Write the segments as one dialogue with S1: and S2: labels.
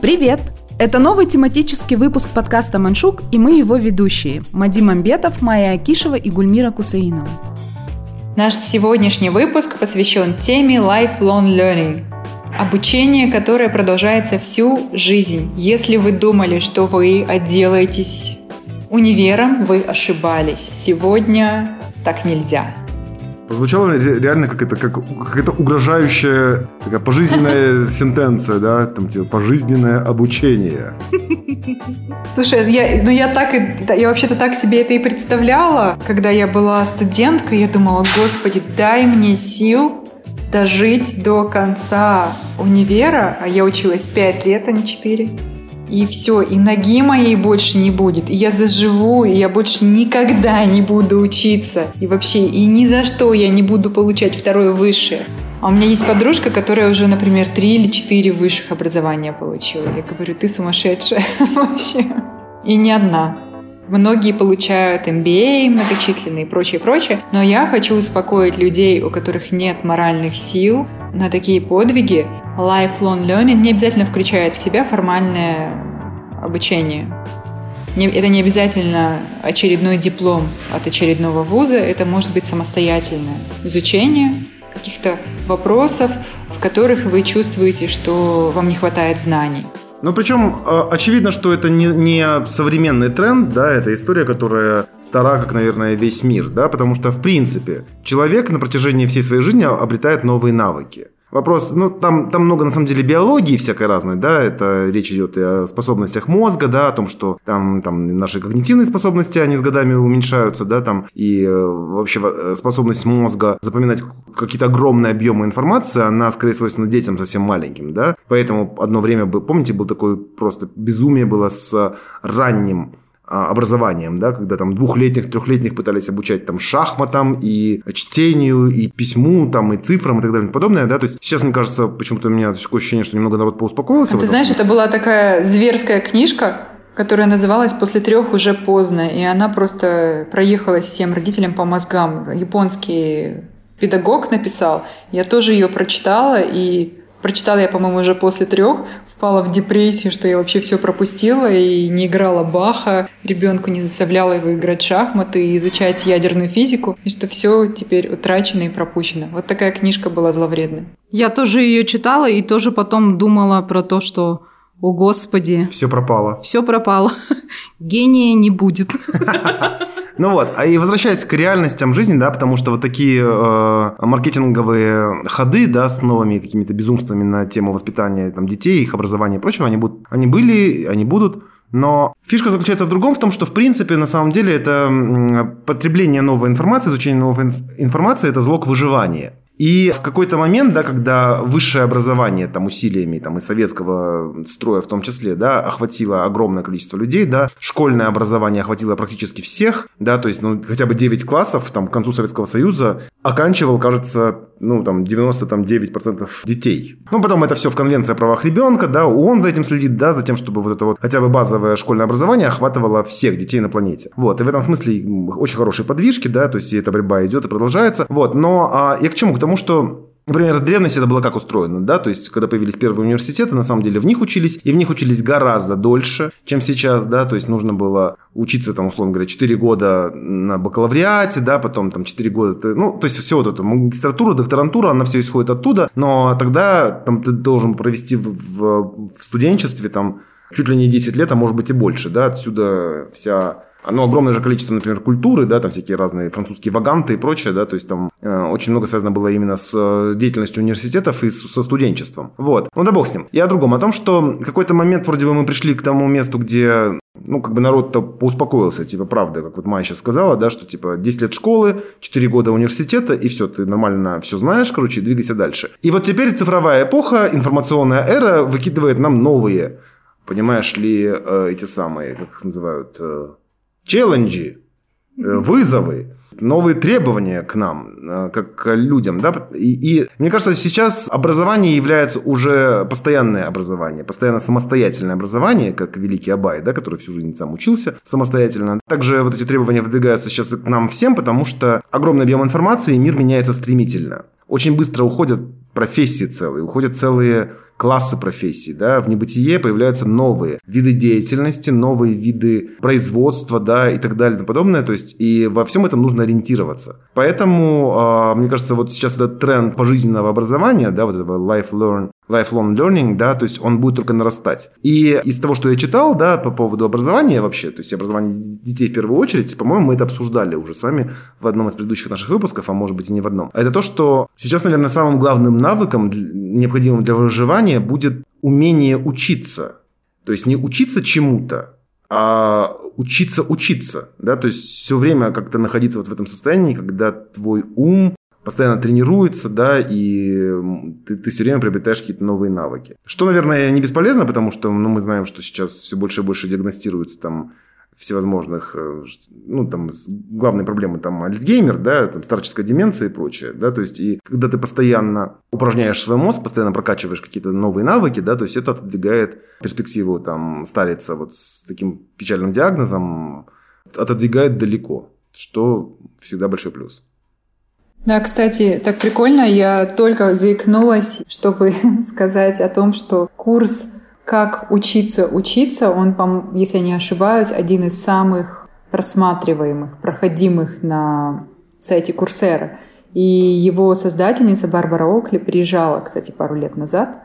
S1: Привет! Это новый тематический выпуск подкаста «Маншук» и мы его ведущие – Мадим Амбетов, Майя Акишева и Гульмира Кусаинова.
S2: Наш сегодняшний выпуск посвящен теме Lifelong Learning – обучение, которое продолжается всю жизнь. Если вы думали, что вы отделаетесь универом, вы ошибались. Сегодня так нельзя.
S3: Прозвучало реально как это, как какая-то угрожающая такая пожизненная сентенция, да, там типа пожизненное обучение.
S2: Слушай, я, ну я так, я вообще-то так себе это и представляла, когда я была студенткой, я думала, господи, дай мне сил дожить до конца универа, а я училась 5 лет, а не 4 и все, и ноги моей больше не будет, и я заживу, и я больше никогда не буду учиться, и вообще, и ни за что я не буду получать второе высшее. А у меня есть подружка, которая уже, например, три или четыре высших образования получила. Я говорю, ты сумасшедшая вообще. И не одна. Многие получают MBA многочисленные и прочее, прочее. Но я хочу успокоить людей, у которых нет моральных сил на такие подвиги, lifelong learning не обязательно включает в себя формальное обучение. Это не обязательно очередной диплом от очередного вуза, это может быть самостоятельное изучение каких-то вопросов, в которых вы чувствуете, что вам не хватает знаний.
S3: Ну, причем э, очевидно, что это не, не современный тренд, да, это история, которая стара, как, наверное, весь мир, да, потому что, в принципе, человек на протяжении всей своей жизни обретает новые навыки. Вопрос, ну, там, там много, на самом деле, биологии всякой разной, да, это речь идет и о способностях мозга, да, о том, что там, там наши когнитивные способности, они с годами уменьшаются, да, там, и э, вообще э, способность мозга запоминать какие-то огромные объемы информации, она, скорее, свойственна детям совсем маленьким, да, поэтому одно время, помните, был такой просто безумие было с ранним образованием, да, когда там двухлетних, трехлетних пытались обучать там шахматам и чтению, и письму, там, и цифрам, и так далее, и подобное, да, то есть сейчас, мне кажется, почему-то у меня такое ощущение, что немного народ поуспокоился.
S2: А ты знаешь, смысле. это была такая зверская книжка, которая называлась «После трех уже поздно», и она просто проехалась всем родителям по мозгам. Японский педагог написал, я тоже ее прочитала, и Прочитала я, по-моему, уже после трех, впала в депрессию, что я вообще все пропустила и не играла Баха, ребенку не заставляла его играть в шахматы и изучать ядерную физику, и что все теперь утрачено и пропущено. Вот такая книжка была зловредная.
S1: Я тоже ее читала и тоже потом думала про то, что о, Господи.
S3: Все пропало.
S1: Все пропало. Гения не будет.
S3: Ну вот, а и возвращаясь к реальностям жизни, да, потому что вот такие э, маркетинговые ходы, да, с новыми какими-то безумствами на тему воспитания там, детей, их образования и прочего, они, будут, они были, они будут. Но фишка заключается в другом, в том, что, в принципе, на самом деле, это потребление новой информации, изучение новой информации – это залог выживания. И в какой-то момент, да, когда высшее образование там, усилиями там, и советского строя в том числе да, охватило огромное количество людей, да, школьное образование охватило практически всех, да, то есть ну, хотя бы 9 классов там, к концу Советского Союза оканчивал, кажется, ну, там, 99% детей. Ну, потом это все в Конвенции о правах ребенка, да, ООН за этим следит, да, за тем, чтобы вот это вот хотя бы базовое школьное образование охватывало всех детей на планете. Вот, и в этом смысле очень хорошие подвижки, да, то есть эта борьба идет и продолжается. Вот, но а, я к чему? К тому, что Например, в древности это было как устроено, да, то есть, когда появились первые университеты, на самом деле в них учились, и в них учились гораздо дольше, чем сейчас, да, то есть, нужно было учиться, там, условно говоря, 4 года на бакалавриате, да, потом там 4 года, ну, то есть, все вот это, магистратура, докторантура, она все исходит оттуда, но тогда там ты должен провести в, в, в студенчестве там чуть ли не 10 лет, а может быть и больше, да, отсюда вся ну, огромное же количество, например, культуры, да, там всякие разные французские ваганты и прочее, да, то есть там э, очень много связано было именно с э, деятельностью университетов и с, со студенчеством. Вот. Ну да бог с ним. Я о другом, о том, что какой-то момент вроде бы мы пришли к тому месту, где ну, как бы народ-то поуспокоился, типа, правда, как вот Майя сейчас сказала, да, что, типа, 10 лет школы, 4 года университета, и все, ты нормально все знаешь, короче, двигайся дальше. И вот теперь цифровая эпоха, информационная эра выкидывает нам новые, понимаешь ли, э, эти самые, как их называют, э, челленджи, э, вызовы, новые требования к нам, э, как к людям. Да? И, и мне кажется, сейчас образование является уже постоянное образование, постоянно самостоятельное образование, как великий Абай, да, который всю жизнь сам учился самостоятельно. Также вот эти требования выдвигаются сейчас к нам всем, потому что огромный объем информации, мир меняется стремительно. Очень быстро уходят профессии целые, уходят целые классы профессий, да, в небытие появляются новые виды деятельности, новые виды производства, да, и так далее и тому подобное, то есть и во всем этом нужно ориентироваться. Поэтому, а, мне кажется, вот сейчас этот тренд пожизненного образования, да, вот этого life learn, lifelong learning, да, то есть он будет только нарастать. И из того, что я читал, да, по поводу образования вообще, то есть образование детей в первую очередь, по-моему, мы это обсуждали уже с вами в одном из предыдущих наших выпусков, а может быть и не в одном. Это то, что сейчас, наверное, самым главным навыком, необходимым для выживания, будет умение учиться. То есть не учиться чему-то, а учиться учиться, да, то есть все время как-то находиться вот в этом состоянии, когда твой ум постоянно тренируется, да, и ты, ты все время приобретаешь какие-то новые навыки. Что, наверное, не бесполезно, потому что ну, мы знаем, что сейчас все больше и больше диагностируется там всевозможных, э, ну, там, главные проблемы, там, альцгеймер, да, там, старческая деменция и прочее, да, то есть, и когда ты постоянно упражняешь свой мозг, постоянно прокачиваешь какие-то новые навыки, да, то есть, это отодвигает перспективу, там, стариться вот с таким печальным диагнозом, отодвигает далеко, что всегда большой плюс.
S2: Да, кстати, так прикольно, я только заикнулась, чтобы сказать о том, что курс «Как учиться учиться», он, если я не ошибаюсь, один из самых просматриваемых, проходимых на сайте Курсера. И его создательница Барбара Окли приезжала, кстати, пару лет назад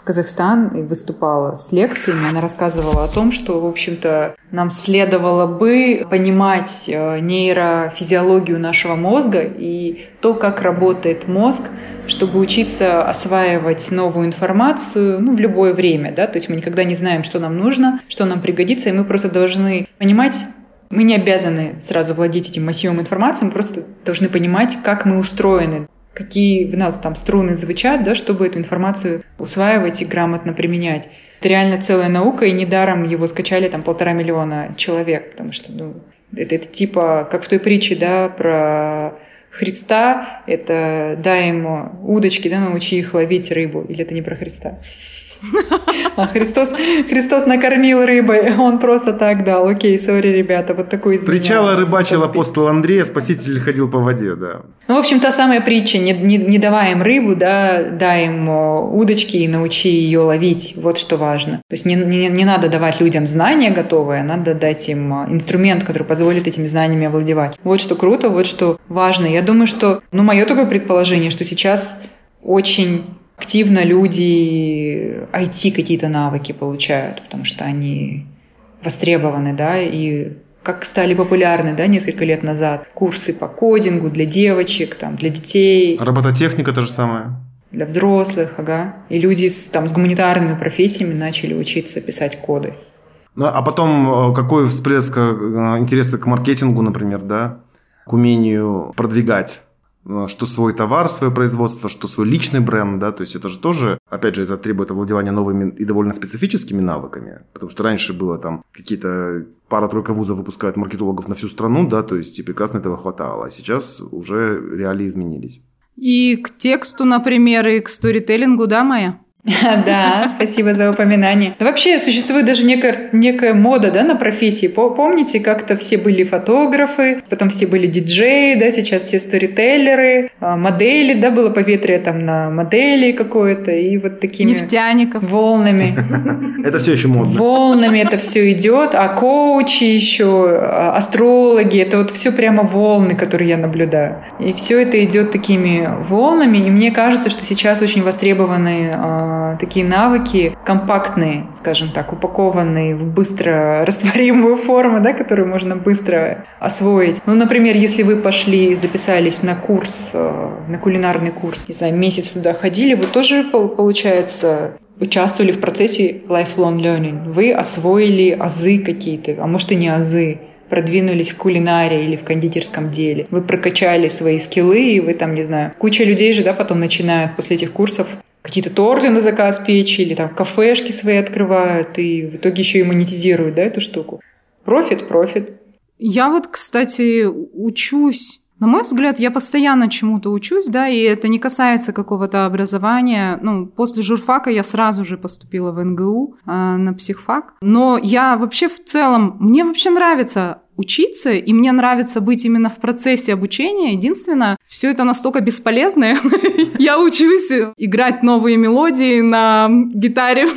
S2: в Казахстан и выступала с лекциями. Она рассказывала о том, что, в общем-то, нам следовало бы понимать э, нейрофизиологию нашего мозга и то, как работает мозг, чтобы учиться осваивать новую информацию ну, в любое время. Да? То есть мы никогда не знаем, что нам нужно, что нам пригодится, и мы просто должны понимать, мы не обязаны сразу владеть этим массивом информации, мы просто должны понимать, как мы устроены какие в нас там струны звучат, да, чтобы эту информацию усваивать и грамотно применять. Это реально целая наука, и недаром его скачали там полтора миллиона человек, потому что ну, это, это типа, как в той притче, да, про Христа, это дай ему удочки, да, научи их ловить рыбу, или это не про Христа? А Христос, Христос накормил рыбой, он просто так дал. Окей, сори, ребята, вот такой
S3: С причала рыбачил апостол Андрей, а спаситель ходил по воде, да.
S2: Ну, в общем, та самая притча, не, не, не давай им рыбу, да, дай им удочки и научи ее ловить, вот что важно. То есть не, не, не надо давать людям знания готовые, надо дать им инструмент, который позволит этими знаниями овладевать. Вот что круто, вот что важно. Я думаю, что, ну, мое такое предположение, что сейчас очень активно люди IT какие-то навыки получают, потому что они востребованы, да, и как стали популярны, да, несколько лет назад. Курсы по кодингу для девочек, там, для детей.
S3: Робототехника то же самое.
S2: Для взрослых, ага. И люди с, там, с гуманитарными профессиями начали учиться писать коды.
S3: Ну, а потом э, какой всплеск э, интереса к маркетингу, например, да, к умению продвигать Э, что свой товар, свое производство, что свой личный бренд, да, то есть это же тоже, опять же, это требует овладевания новыми и довольно специфическими навыками, потому что раньше было там какие-то пара-тройка вузов выпускают маркетологов на всю страну, да, то есть и прекрасно этого хватало, а сейчас уже реалии изменились.
S1: И к тексту, например, и к сторителлингу, да, Майя?
S2: Да, спасибо за упоминание. вообще существует даже некая, некая мода да, на профессии. Помните, как-то все были фотографы, потом все были диджеи, да, сейчас все сторителлеры, а, модели, да, было поветрие там на модели какое-то, и вот такими...
S1: Нефтяников.
S2: Волнами.
S3: Это все еще модно.
S2: Волнами это все идет, а коучи еще, а, астрологи, это вот все прямо волны, которые я наблюдаю. И все это идет такими волнами, и мне кажется, что сейчас очень востребованы а, Э, такие навыки компактные, скажем так, упакованные в быстро растворимую форму, да, которую можно быстро освоить. Ну, например, если вы пошли, записались на курс, э, на кулинарный курс, не знаю, месяц туда ходили, вы тоже, получается, участвовали в процессе lifelong learning. Вы освоили азы какие-то, а может и не азы продвинулись в кулинарии или в кондитерском деле. Вы прокачали свои скиллы, и вы там, не знаю, куча людей же, да, потом начинают после этих курсов какие-то торты на заказ печь или там кафешки свои открывают и в итоге еще и монетизируют, да, эту штуку. Профит, профит.
S1: Я вот, кстати, учусь на мой взгляд, я постоянно чему-то учусь, да, и это не касается какого-то образования. Ну, после журфака я сразу же поступила в НГУ э, на психфак. Но я вообще в целом, мне вообще нравится учиться, и мне нравится быть именно в процессе обучения. Единственное, все это настолько бесполезное. Я учусь играть новые мелодии на гитаре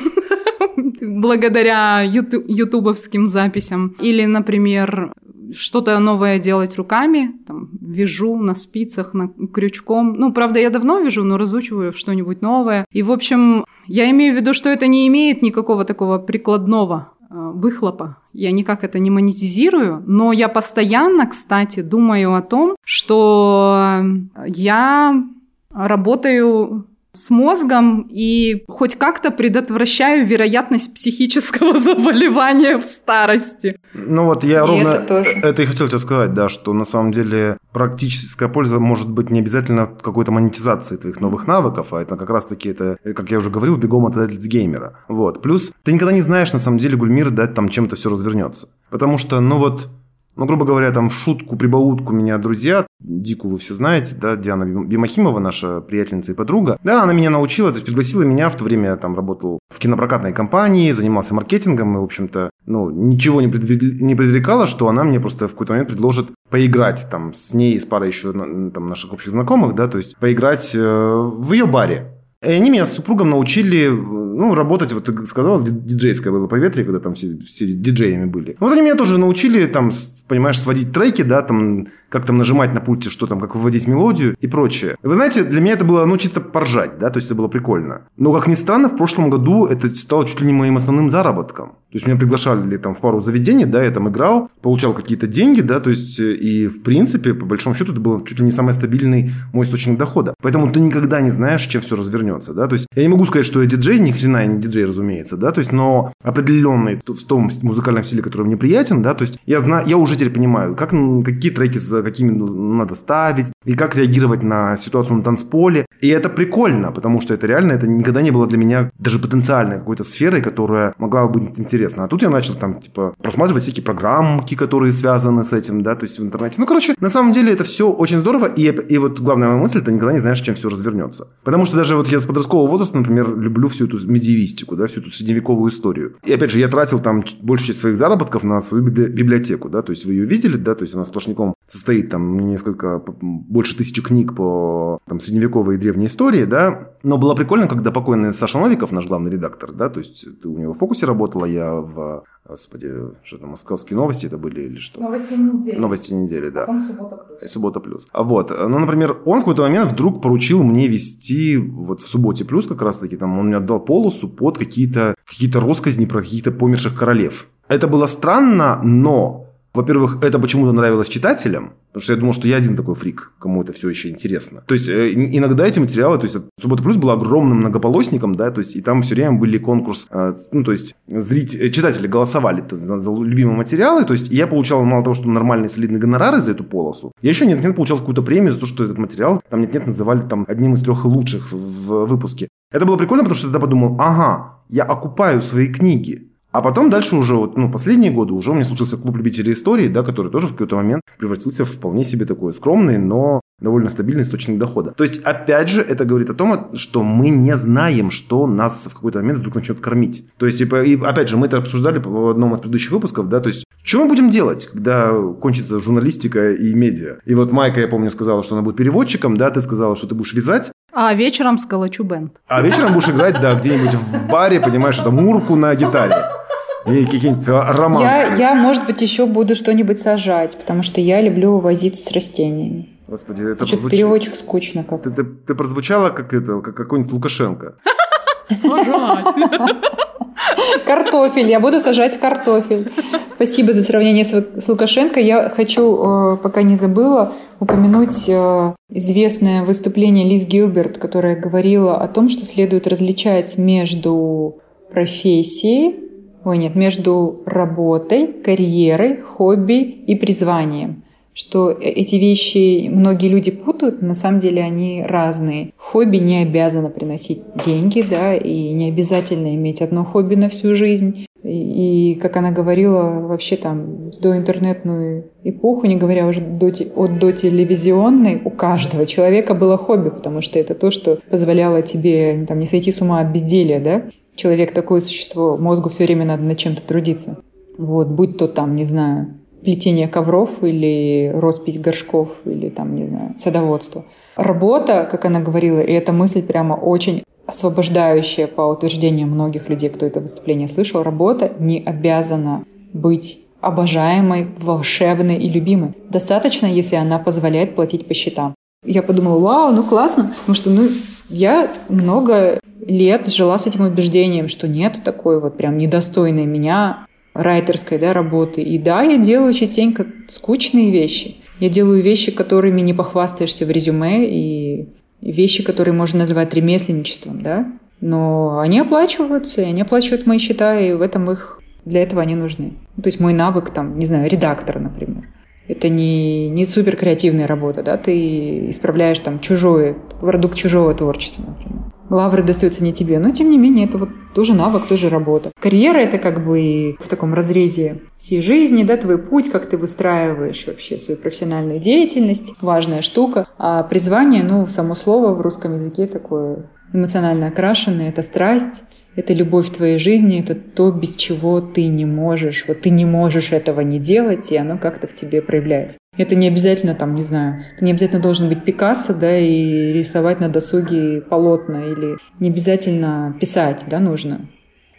S1: благодаря ютубовским записям. Или, например, что-то новое делать руками, там, вяжу на спицах, на крючком. Ну, правда, я давно вяжу, но разучиваю что-нибудь новое. И, в общем, я имею в виду, что это не имеет никакого такого прикладного выхлопа. Я никак это не монетизирую, но я постоянно, кстати, думаю о том, что я работаю с мозгом и хоть как-то предотвращаю вероятность психического заболевания в старости.
S3: Ну вот я и ровно это, это и хотел тебе сказать, да, что на самом деле практическая польза может быть не обязательно какой-то монетизации твоих новых навыков, а это как раз-таки это, как я уже говорил, бегом от геймера. Вот. Плюс ты никогда не знаешь, на самом деле, Гульмир, да, там чем-то все развернется. Потому что, ну вот, ну, грубо говоря, там в шутку, прибаутку меня друзья, Дику вы все знаете, да, Диана Бимахимова, наша приятельница и подруга, да, она меня научила, то есть пригласила меня, в то время я там работал в кинопрокатной компании, занимался маркетингом, и, в общем-то, ну, ничего не, предвид... не предрекало, что она мне просто в какой-то момент предложит поиграть там с ней, с парой еще там наших общих знакомых, да, то есть поиграть э, в ее баре. И они меня с супругом научили, ну, работать, вот ты сказал, диджейское было поветрие, когда там все, все диджеями были. Вот они меня тоже научили, там, понимаешь, сводить треки, да, там, как там нажимать на пульте, что там, как выводить мелодию и прочее. Вы знаете, для меня это было, ну, чисто поржать, да, то есть это было прикольно. Но, как ни странно, в прошлом году это стало чуть ли не моим основным заработком. То есть меня приглашали там в пару заведений, да, я там играл, получал какие-то деньги, да, то есть и в принципе, по большому счету, это был чуть ли не самый стабильный мой источник дохода. Поэтому ты никогда не знаешь, чем все развернется, да, то есть я не могу сказать, что я диджей, ни хрена я не диджей, разумеется, да, то есть, но определенный в том музыкальном стиле, который мне приятен, да, то есть я знаю, я уже теперь понимаю, как, какие треки какими надо ставить, и как реагировать на ситуацию на танцполе. И это прикольно, потому что это реально, это никогда не было для меня даже потенциальной какой-то сферой, которая могла бы быть интересна. А тут я начал там, типа, просматривать всякие программки, которые связаны с этим, да, то есть в интернете. Ну, короче, на самом деле это все очень здорово, и, и вот главная моя мысль, ты никогда не знаешь, чем все развернется. Потому что даже вот я с подросткового возраста, например, люблю всю эту медиевистику, да, всю эту средневековую историю. И опять же, я тратил там большую часть своих заработков на свою библиотеку, да, то есть вы ее видели, да, то есть она сплошняком состоит там несколько, больше тысячи книг по там, средневековой и древней истории, да, но было прикольно, когда покойный Саша Новиков, наш главный редактор, да, то есть у него в фокусе работала, я в, господи, что там, московские новости это были или что?
S1: Новости недели.
S3: Новости недели, да.
S1: Потом суббота плюс.
S3: Суббота плюс. А вот, ну, например, он в какой-то момент вдруг поручил мне вести вот в субботе плюс как раз-таки, там, он мне отдал полосу под какие-то какие россказни про каких-то померших королев. Это было странно, но во-первых, это почему-то нравилось читателям, потому что я думал, что я один такой фрик, кому это все еще интересно. То есть, э, иногда эти материалы, то есть, «Суббота плюс» был огромным многополосником, да, то есть, и там все время были конкурс, э, ну, то есть, зрители, читатели голосовали за, за любимые материалы, то есть, я получал мало того, что нормальные солидные гонорары за эту полосу, я еще нет-нет получал какую-то премию за то, что этот материал там нет-нет называли там одним из трех лучших в выпуске. Это было прикольно, потому что я тогда подумал, ага, я окупаю свои книги, а потом дальше уже, вот, ну, последние годы уже у меня случился клуб любителей истории, да, который тоже в какой-то момент превратился в вполне себе такой скромный, но довольно стабильный источник дохода. То есть, опять же, это говорит о том, что мы не знаем, что нас в какой-то момент вдруг начнет кормить. То есть, и, и опять же, мы это обсуждали в одном из предыдущих выпусков, да, то есть, что мы будем делать, когда кончится журналистика и медиа? И вот Майка, я помню, сказала, что она будет переводчиком, да, ты сказала, что ты будешь вязать.
S1: А вечером сколочу бенд.
S3: А вечером будешь играть, да, где-нибудь в баре, понимаешь, это мурку на гитаре. И какие-нибудь романсы.
S2: Я, я, может быть, еще буду что-нибудь сажать, потому что я люблю возиться с растениями.
S3: Господи, это
S2: Сейчас прозвуч... переводчик скучно как.
S3: Ты, ты, ты прозвучала как это, как какой-нибудь Лукашенко.
S2: Картофель. Я буду сажать картофель. Спасибо за сравнение с Лукашенко. Я хочу, э, пока не забыла, упомянуть э, известное выступление Лиз Гилберт, которая говорила о том, что следует различать между профессией ой, нет, между работой, карьерой, хобби и призванием. Что э, эти вещи многие люди путают, на самом деле они разные. Хобби не обязано приносить деньги, да, и не обязательно иметь одно хобби на всю жизнь. И, как она говорила, вообще там до интернетную эпоху, не говоря уже до, от до телевизионной, у каждого человека было хобби, потому что это то, что позволяло тебе там, не сойти с ума от безделия, да? Человек такое существо, мозгу все время надо над чем-то трудиться. Вот, будь то там, не знаю, плетение ковров или роспись горшков или там, не знаю, садоводство. Работа, как она говорила, и эта мысль прямо очень освобождающая по утверждениям многих людей, кто это выступление слышал, работа не обязана быть обожаемой, волшебной и любимой. Достаточно, если она позволяет платить по счетам. Я подумала, вау, ну классно, потому что ну, я много лет жила с этим убеждением, что нет такой вот прям недостойной меня райтерской да, работы. И да, я делаю частенько скучные вещи. Я делаю вещи, которыми не похвастаешься в резюме, и вещи, которые можно назвать ремесленничеством, да. Но они оплачиваются, и они оплачивают мои счета, и в этом их для этого они нужны. То есть мой навык, там, не знаю, редактора, например. Это не, не супер креативная работа, да, ты исправляешь там чужое, продукт чужого творчества, например. Лавры достаются не тебе, но тем не менее это вот тоже навык, тоже работа. Карьера это как бы в таком разрезе всей жизни, да, твой путь, как ты выстраиваешь вообще свою профессиональную деятельность, важная штука. А призвание, ну, само слово в русском языке такое эмоционально окрашенное, это страсть, это любовь твоей жизни, это то, без чего ты не можешь. Вот ты не можешь этого не делать, и оно как-то в тебе проявляется. Это не обязательно, там, не знаю, ты не обязательно должен быть Пикассо, да, и рисовать на досуге полотна, или не обязательно писать, да, нужно.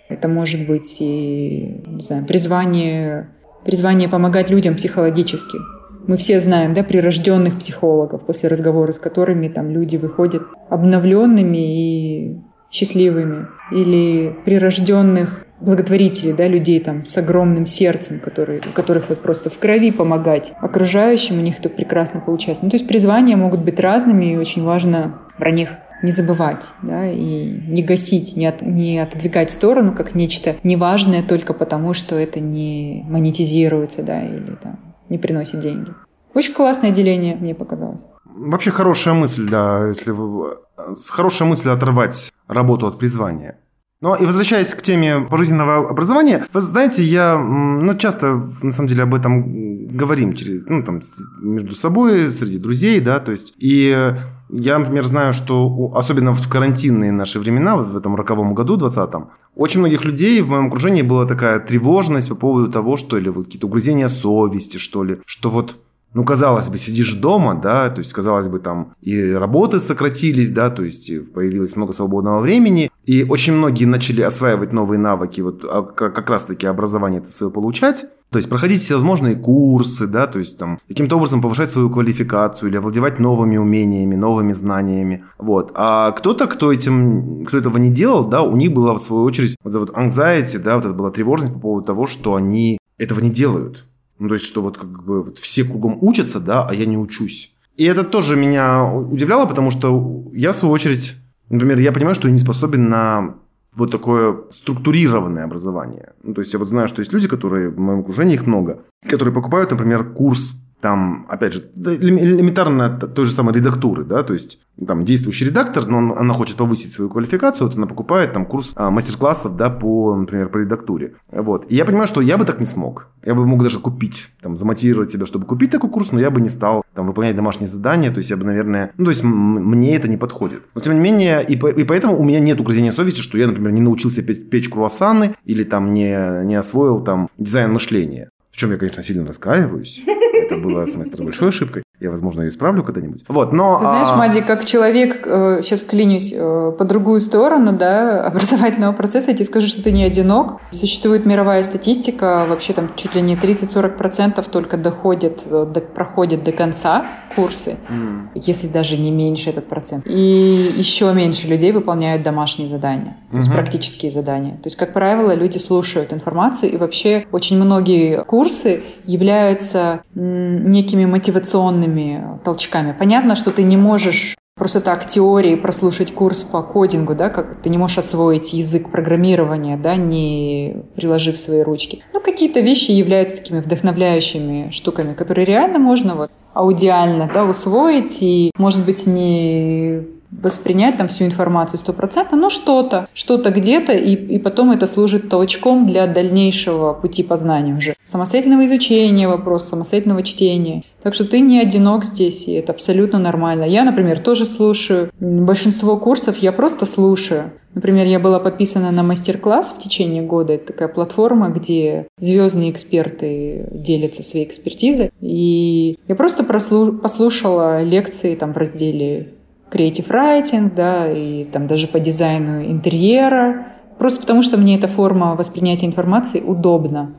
S2: Это может быть и, не знаю, призвание, призвание помогать людям психологически. Мы все знаем, да, прирожденных психологов, после разговора с которыми там люди выходят обновленными и счастливыми, или прирожденных благотворителей, да, людей там с огромным сердцем, которые, у которых вот просто в крови помогать окружающим, у них это прекрасно получается. Ну, то есть призвания могут быть разными, и очень важно про них не забывать, да, и не гасить, не, от, не отодвигать в сторону как нечто неважное только потому, что это не монетизируется, да, или там не приносит деньги. Очень классное деление, мне показалось.
S3: Вообще хорошая мысль, да, если вы... С хорошей мыслью оторвать работу от призвания. Ну и возвращаясь к теме пожизненного образования, вы знаете, я ну, часто на самом деле об этом говорим через, ну, там, между собой, среди друзей, да, то есть, и я, например, знаю, что особенно в карантинные наши времена, вот в этом роковом году, 20-м, очень многих людей в моем окружении была такая тревожность по поводу того, что или вот какие-то угрызения совести, что ли, что вот ну, казалось бы, сидишь дома, да, то есть, казалось бы, там и работы сократились, да, то есть появилось много свободного времени, и очень многие начали осваивать новые навыки, вот а, как раз-таки образование это свое получать, то есть проходить всевозможные курсы, да, то есть там каким-то образом повышать свою квалификацию или овладевать новыми умениями, новыми знаниями, вот. А кто-то, кто этим, кто этого не делал, да, у них была в свою очередь вот эта вот anxiety, да, вот это была тревожность по поводу того, что они этого не делают. Ну, то есть, что вот как бы вот все кругом учатся, да, а я не учусь. И это тоже меня удивляло, потому что я, в свою очередь, например, я понимаю, что я не способен на вот такое структурированное образование. Ну, то есть я вот знаю, что есть люди, которые, в моем окружении их много, которые покупают, например, курс там, опять же, элементарно той же самой редактуры, да, то есть там действующий редактор, но он, она хочет повысить свою квалификацию, вот она покупает там курс а, мастер-классов, да, по, например, по редактуре. Вот. И я понимаю, что я бы так не смог. Я бы мог даже купить, там, замотивировать себя, чтобы купить такой курс, но я бы не стал там выполнять домашние задания, то есть я бы, наверное, ну, то есть мне это не подходит. Но тем не менее, и, по, и поэтому у меня нет угрызения совести, что я, например, не научился печь, печь круассаны или там не, не освоил там дизайн мышления. В чем я, конечно, сильно раскаиваюсь. Это было с моей стороны большой ошибкой. Я, возможно, ее исправлю когда-нибудь. Вот, но...
S2: Ты знаешь, а... Мади, как человек, э, сейчас вклинюсь э, по другую сторону, да, образовательного процесса, я тебе скажу, что ты не одинок. Существует мировая статистика, вообще там чуть ли не 30-40% только доходят, э, до, проходят до конца курсы, mm. если даже не меньше этот процент. И еще меньше людей выполняют домашние задания, то mm-hmm. есть практические задания. То есть, как правило, люди слушают информацию, и вообще очень многие курсы являются некими мотивационными толчками. Понятно, что ты не можешь Просто так теории прослушать курс по кодингу, да, как ты не можешь освоить язык программирования, да, не приложив свои ручки. Но какие-то вещи являются такими вдохновляющими штуками, которые реально можно вот аудиально да, усвоить и, может быть, не воспринять там всю информацию стопроцентно, но что-то, что-то где-то, и, и потом это служит толчком для дальнейшего пути познания уже. Самостоятельного изучения вопроса, самостоятельного чтения. Так что ты не одинок здесь, и это абсолютно нормально. Я, например, тоже слушаю. Большинство курсов я просто слушаю. Например, я была подписана на мастер-класс в течение года. Это такая платформа, где звездные эксперты делятся своей экспертизой. И я просто прослу- послушала лекции там в разделе Writing, да, и там даже по дизайну интерьера. Просто потому, что мне эта форма воспринятия информации удобна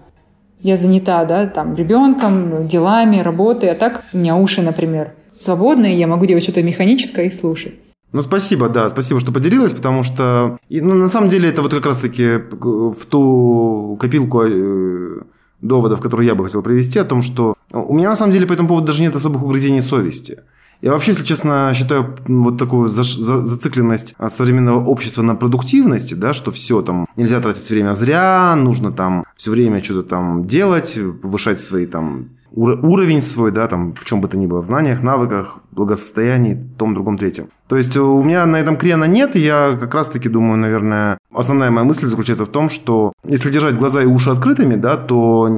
S2: я занята, да, там, ребенком, делами, работой, а так у меня уши, например, свободные, я могу делать что-то механическое и слушать.
S3: Ну, спасибо, да, спасибо, что поделилась, потому что, и, ну, на самом деле, это вот как раз-таки в ту копилку э, доводов, которые я бы хотел привести, о том, что у меня, на самом деле, по этому поводу даже нет особых угрызений совести. Я вообще, если честно, считаю вот такую за, за, зацикленность а, современного общества на продуктивности, да, что все там нельзя тратить время зря, нужно там все время что-то там делать, повышать свои там уровень свой, да, там, в чем бы то ни было, в знаниях, навыках, благосостоянии, том, другом, третьем. То есть у меня на этом крена нет, и я как раз-таки думаю, наверное, основная моя мысль заключается в том, что если держать глаза и уши открытыми, да, то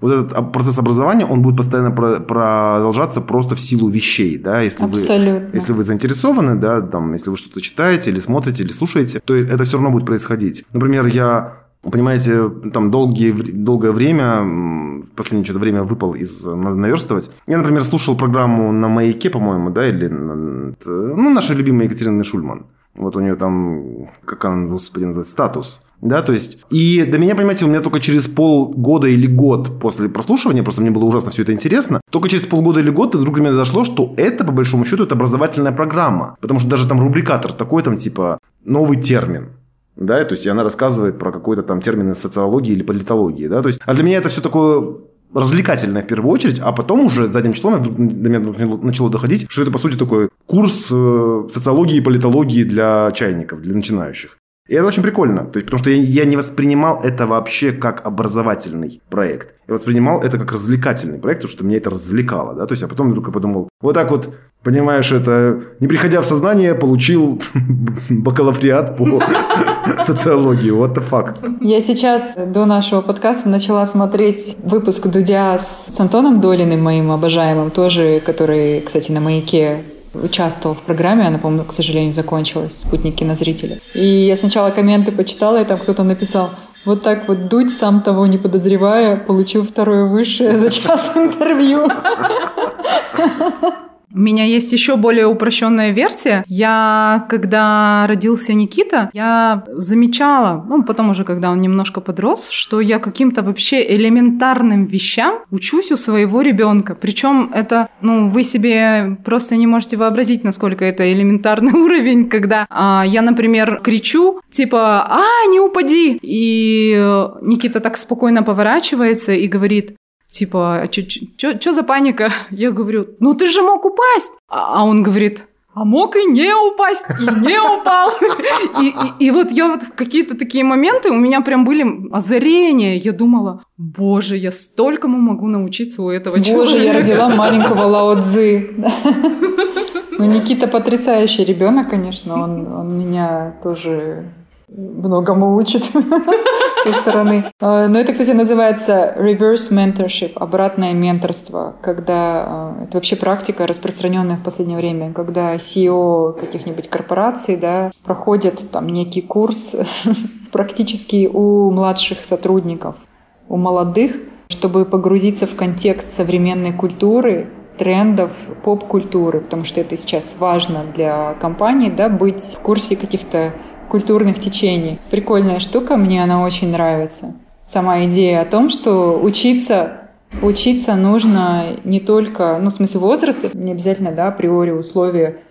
S3: вот этот процесс образования, он будет постоянно продолжаться просто в силу вещей, да, если
S2: Абсолютно.
S3: вы, если вы заинтересованы, да, там, если вы что-то читаете или смотрите, или слушаете, то это все равно будет происходить. Например, я Понимаете, там долгие, долгое время, в последнее что-то время выпал из наверстывать. Я, например, слушал программу на Маяке, по-моему, да, или ну, наша любимая Екатерина Шульман. Вот у нее там, как она, господи, называется, статус. Да, то есть, и до меня, понимаете, у меня только через полгода или год после прослушивания, просто мне было ужасно все это интересно, только через полгода или год вдруг до меня дошло, что это, по большому счету, это образовательная программа. Потому что даже там рубрикатор такой, там, типа, новый термин да, то есть и она рассказывает про какой-то там термин из социологии или политологии, да, то есть, а для меня это все такое развлекательное в первую очередь, а потом уже задним числом до меня начало доходить, что это, по сути, такой курс э, социологии и политологии для чайников, для начинающих. И это очень прикольно, то есть, потому что я, я не воспринимал это вообще как образовательный проект. Я воспринимал это как развлекательный проект, потому что меня это развлекало. Да? То есть, а потом вдруг я подумал, вот так вот, понимаешь, это не приходя в сознание, получил бакалавриат по социологии. What the fuck?
S2: Я сейчас до нашего подкаста начала смотреть выпуск Дудя с, с Антоном Долиным, моим обожаемым, тоже, который, кстати, на «Маяке» участвовал в программе, она, по-моему, к сожалению, закончилась, спутник кинозрителя. И я сначала комменты почитала, и там кто-то написал, вот так вот Дудь, сам того не подозревая, получил второе высшее за час интервью.
S1: У меня есть еще более упрощенная версия. Я, когда родился Никита, я замечала, ну, потом уже, когда он немножко подрос, что я каким-то вообще элементарным вещам учусь у своего ребенка. Причем это, ну, вы себе просто не можете вообразить, насколько это элементарный уровень, когда а, я, например, кричу, типа, а, не упади! И Никита так спокойно поворачивается и говорит, типа, а что за паника? Я говорю, ну ты же мог упасть. А, а он говорит, а мог и не упасть, и не упал. И, и, и вот я вот в какие-то такие моменты, у меня прям были озарения. Я думала, боже, я столькому могу научиться у этого
S2: боже,
S1: человека.
S2: Боже, я родила маленького Лао Цзы. Ну, Никита потрясающий ребенок, конечно. Он, он меня тоже многому учит со стороны. А, но это, кстати, называется reverse mentorship, обратное менторство, когда а, это вообще практика, распространенная в последнее время, когда CEO каких-нибудь корпораций да, проходят там некий курс практически у младших сотрудников, у молодых, чтобы погрузиться в контекст современной культуры, трендов поп-культуры, потому что это сейчас важно для компании, да, быть в курсе каких-то культурных течений. Прикольная штука, мне она очень нравится. Сама идея о том, что учиться Учиться нужно не только, ну, в смысле возраста, не обязательно, да, априори условия.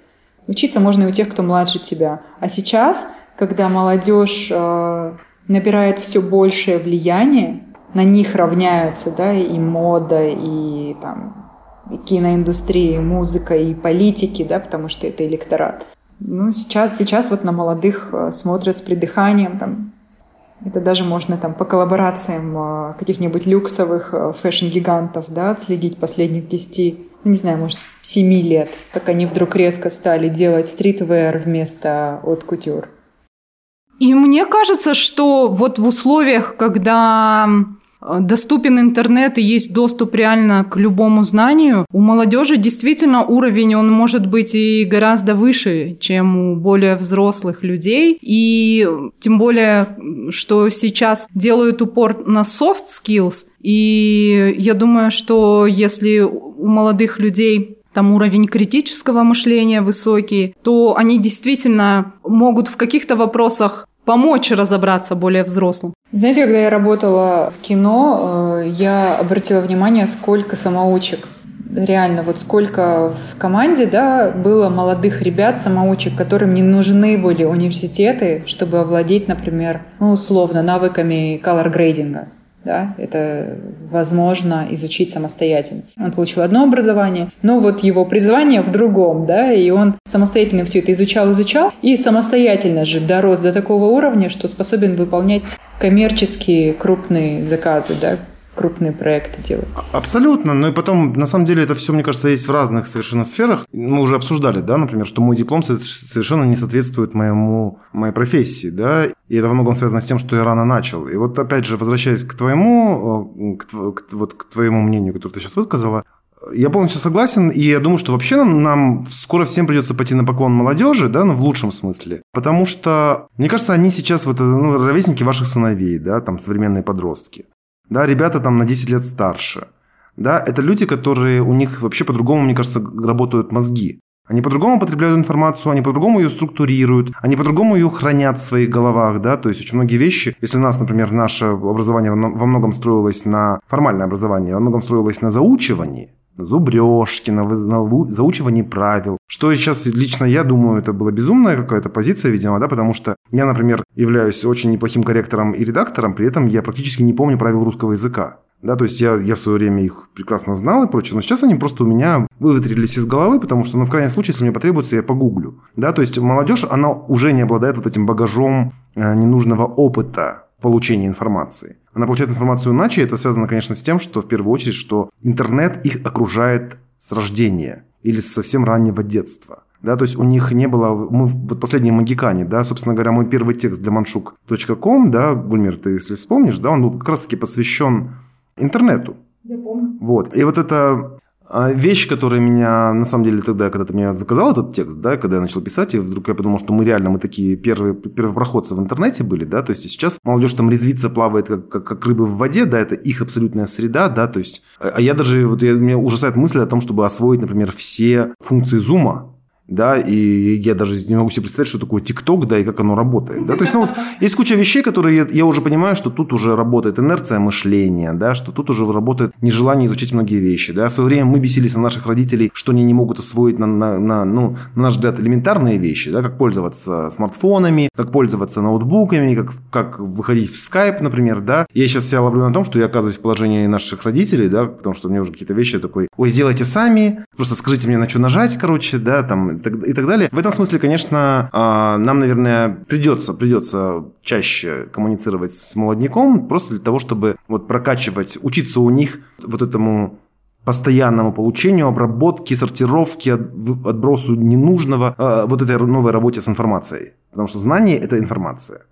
S2: Учиться можно и у тех, кто младше тебя. А сейчас, когда молодежь э, набирает все большее влияние, на них равняются, да, и мода, и там и киноиндустрия, и музыка, и политики, да, потому что это электорат. Ну, сейчас, сейчас вот на молодых э, смотрят с придыханием, там, это даже можно там по коллаборациям э, каких-нибудь люксовых э, фэшн-гигантов, да, отследить последних 10 ну, не знаю, может, 7 лет, как они вдруг резко стали делать стритвер вместо от кутюр.
S1: И мне кажется, что вот в условиях, когда доступен интернет и есть доступ реально к любому знанию, у молодежи действительно уровень, он может быть и гораздо выше, чем у более взрослых людей. И тем более, что сейчас делают упор на soft skills. И я думаю, что если у молодых людей там уровень критического мышления высокий, то они действительно могут в каких-то вопросах помочь разобраться более взрослым.
S2: Знаете, когда я работала в кино, э, я обратила внимание, сколько самоучек реально, вот сколько в команде, да, было молодых ребят, самоучек, которым не нужны были университеты, чтобы овладеть, например, ну, условно, навыками колор-грейдинга да, это возможно изучить самостоятельно. Он получил одно образование, но вот его призвание в другом, да, и он самостоятельно все это изучал, изучал, и самостоятельно же дорос до такого уровня, что способен выполнять коммерческие крупные заказы, да, крупные проекты делать.
S3: Абсолютно. Ну и потом, на самом деле, это все, мне кажется, есть в разных совершенно сферах. Мы уже обсуждали, да, например, что мой диплом совершенно не соответствует моему, моей профессии, да, и это во многом связано с тем, что я рано начал. И вот опять же, возвращаясь к твоему, к, к, вот к твоему мнению, которое ты сейчас высказала, я полностью согласен, и я думаю, что вообще нам, нам скоро всем придется пойти на поклон молодежи, да, ну, в лучшем смысле. Потому что, мне кажется, они сейчас вот, ну, ровесники ваших сыновей, да, там, современные подростки да, ребята там на 10 лет старше, да, это люди, которые, у них вообще по-другому, мне кажется, работают мозги. Они по-другому потребляют информацию, они по-другому ее структурируют, они по-другому ее хранят в своих головах, да, то есть очень многие вещи, если у нас, например, наше образование во многом строилось на формальное образование, во многом строилось на заучивании, на зубрежке, на, на заучивании правил. Что сейчас лично я думаю, это была безумная какая-то позиция, видимо, да, потому что я, например, являюсь очень неплохим корректором и редактором, при этом я практически не помню правил русского языка. Да, то есть я, я в свое время их прекрасно знал и прочее, но сейчас они просто у меня выветрились из головы, потому что, ну, в крайнем случае, если мне потребуется, я погуглю. Да, то есть молодежь, она уже не обладает вот этим багажом э, ненужного опыта получения информации. Она получает информацию иначе, это связано, конечно, с тем, что в первую очередь, что интернет их окружает с рождения или с совсем раннего детства. Да, то есть у них не было... Мы вот последние магикане, да, собственно говоря, мой первый текст для manshuk.com, да, Гульмир, ты если вспомнишь, да, он был как раз-таки посвящен интернету.
S2: Я помню.
S3: Вот. И вот это вещь, которая меня, на самом деле, тогда, когда ты мне заказал этот текст, да, когда я начал писать, и вдруг я подумал, что мы реально, мы такие первые, первопроходцы в интернете были, да, то есть сейчас молодежь там резвится, плавает, как, как, как рыбы в воде, да, это их абсолютная среда, да, то есть, а я даже, вот я, меня ужасает мысль о том, чтобы освоить, например, все функции зума, да, и я даже не могу себе представить, что такое ТикТок, да, и как оно работает, да, то есть, ну вот, есть куча вещей, которые я, я уже понимаю, что тут уже работает инерция мышления, да, что тут уже работает нежелание изучить многие вещи, да, в свое время мы бесились на наших родителей, что они не могут освоить на, на, на ну, на наш взгляд, элементарные вещи, да, как пользоваться смартфонами, как пользоваться ноутбуками, как, как выходить в скайп, например, да, я сейчас себя ловлю на том, что я оказываюсь в положении наших родителей, да, потому что меня уже какие-то вещи такой, ой, сделайте сами, просто скажите мне, на что нажать, короче, да, там, и так далее. В этом смысле, конечно, а, нам, наверное, придется, придется чаще коммуницировать с молодняком, просто для того, чтобы вот прокачивать, учиться у них вот этому постоянному получению, обработке, сортировке, отбросу ненужного, а, вот этой новой работе с информацией. Потому что знание – это информация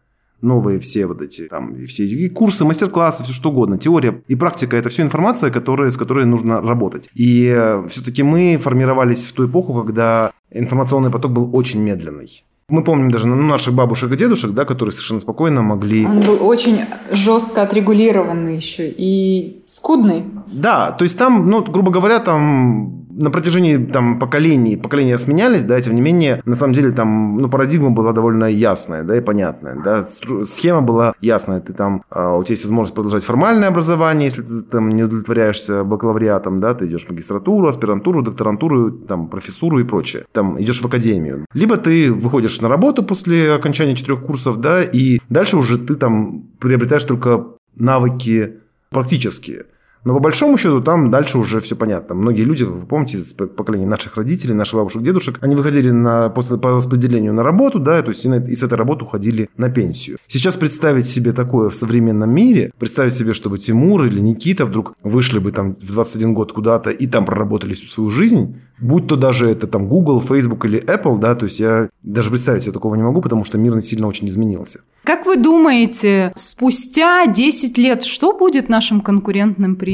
S3: новые все вот эти, там, все эти курсы, мастер-классы, все что угодно, теория и практика – это все информация, которая, с которой нужно работать. И э, все-таки мы формировались в ту эпоху, когда информационный поток был очень медленный. Мы помним даже ну, наших бабушек и дедушек, да, которые совершенно спокойно могли...
S2: Он был очень жестко отрегулированный еще и скудный.
S3: Да, то есть там, ну, грубо говоря, там на протяжении там, поколений, поколения сменялись, да, тем не менее, на самом деле там, ну, парадигма была довольно ясная, да, и понятная, да, схема была ясная, ты там, а, у тебя есть возможность продолжать формальное образование, если ты там не удовлетворяешься бакалавриатом, да, ты идешь в магистратуру, аспирантуру, докторантуру, там, профессуру и прочее, там, идешь в академию. Либо ты выходишь на работу после окончания четырех курсов, да, и дальше уже ты там приобретаешь только навыки практические. Но по большому счету там дальше уже все понятно. Многие люди, вы помните, из поколения наших родителей, наших бабушек, дедушек, они выходили на, после, по распределению на работу, да, то есть и, на, и с этой работы уходили на пенсию. Сейчас представить себе такое в современном мире, представить себе, чтобы Тимур или Никита вдруг вышли бы там в 21 год куда-то и там проработали всю свою жизнь, будь то даже это там Google, Facebook или Apple, да, то есть я даже представить себе такого не могу, потому что мир сильно очень изменился.
S1: Как вы думаете, спустя 10 лет что будет нашим конкурентным преимуществом?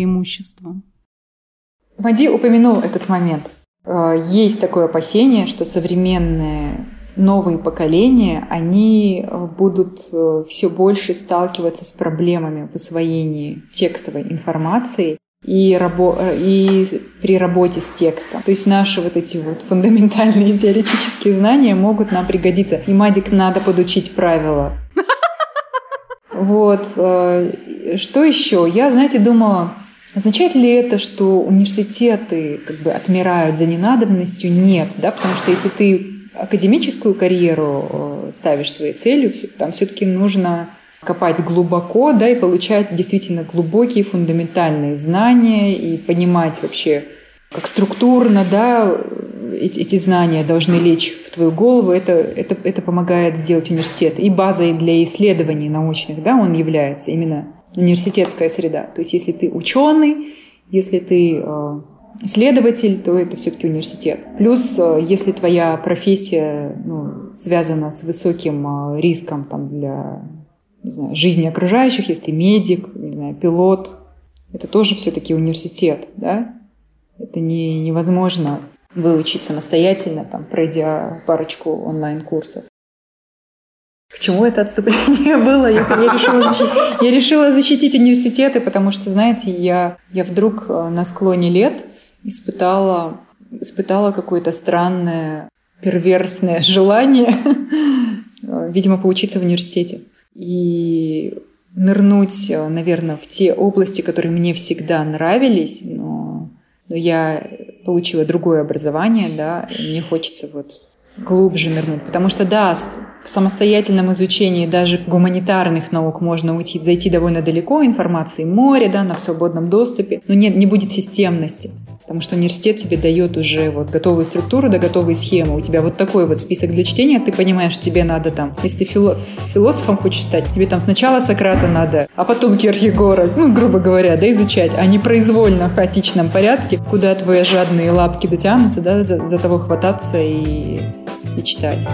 S2: Мади упомянул этот момент. Э, есть такое опасение, что современные новые поколения, они э, будут э, все больше сталкиваться с проблемами в усвоении текстовой информации и, рабо и при работе с текстом. То есть наши вот эти вот фундаментальные теоретические знания могут нам пригодиться. И Мадик надо подучить правила. Вот. Что еще? Я, знаете, думала, Означает ли это, что университеты как бы отмирают за ненадобностью? Нет, да, потому что если ты академическую карьеру э, ставишь своей целью, там все-таки нужно копать глубоко, да, и получать действительно глубокие фундаментальные знания и понимать вообще, как структурно, да, эти, эти знания должны лечь в твою голову, это, это, это помогает сделать университет. И базой для исследований научных, да, он является именно университетская среда. То есть если ты ученый, если ты э, исследователь, то это все-таки университет. Плюс, э, если твоя профессия ну, связана с высоким э, риском там, для не знаю, жизни окружающих, если ты медик, не знаю, пилот, это тоже все-таки университет, да? Это не, невозможно выучить самостоятельно, там, пройдя парочку онлайн-курсов. К чему это отступление было? Я, я, решила, защитить, я решила защитить университеты, потому что, знаете, я, я вдруг э, на склоне лет испытала, испытала какое-то странное, перверсное желание, э, видимо, поучиться в университете. И нырнуть, э, наверное, в те области, которые мне всегда нравились, но, но я получила другое образование, да, и мне хочется вот глубже нырнуть. Потому что, да, в самостоятельном изучении даже гуманитарных наук можно уйти, зайти довольно далеко, информации море, да, на в свободном доступе, но нет, не будет системности. Потому что университет тебе дает уже вот готовую структуру, да, готовые схемы. У тебя вот такой вот список для чтения, ты понимаешь, тебе надо там, если ты фило- философом хочешь стать, тебе там сначала Сократа надо, а потом Киркегора, ну, грубо говоря, да, изучать, а не произвольно, в хаотичном порядке, куда твои жадные лапки дотянутся, да, за, за того хвататься и, и читать.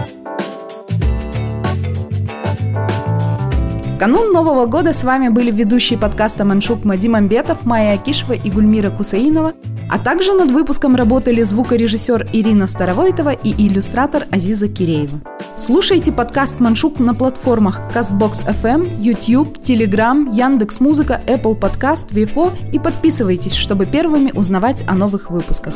S1: В канун Нового года с вами были ведущие подкаста «Маншук» Мадим Амбетов, Майя Акишева и Гульмира Кусаинова, а также над выпуском работали звукорежиссер Ирина Старовойтова и иллюстратор Азиза Киреева. Слушайте подкаст «Маншук» на платформах CastBox FM, YouTube, Telegram, Яндекс.Музыка, Apple Podcast, Вифо и подписывайтесь, чтобы первыми узнавать о новых выпусках.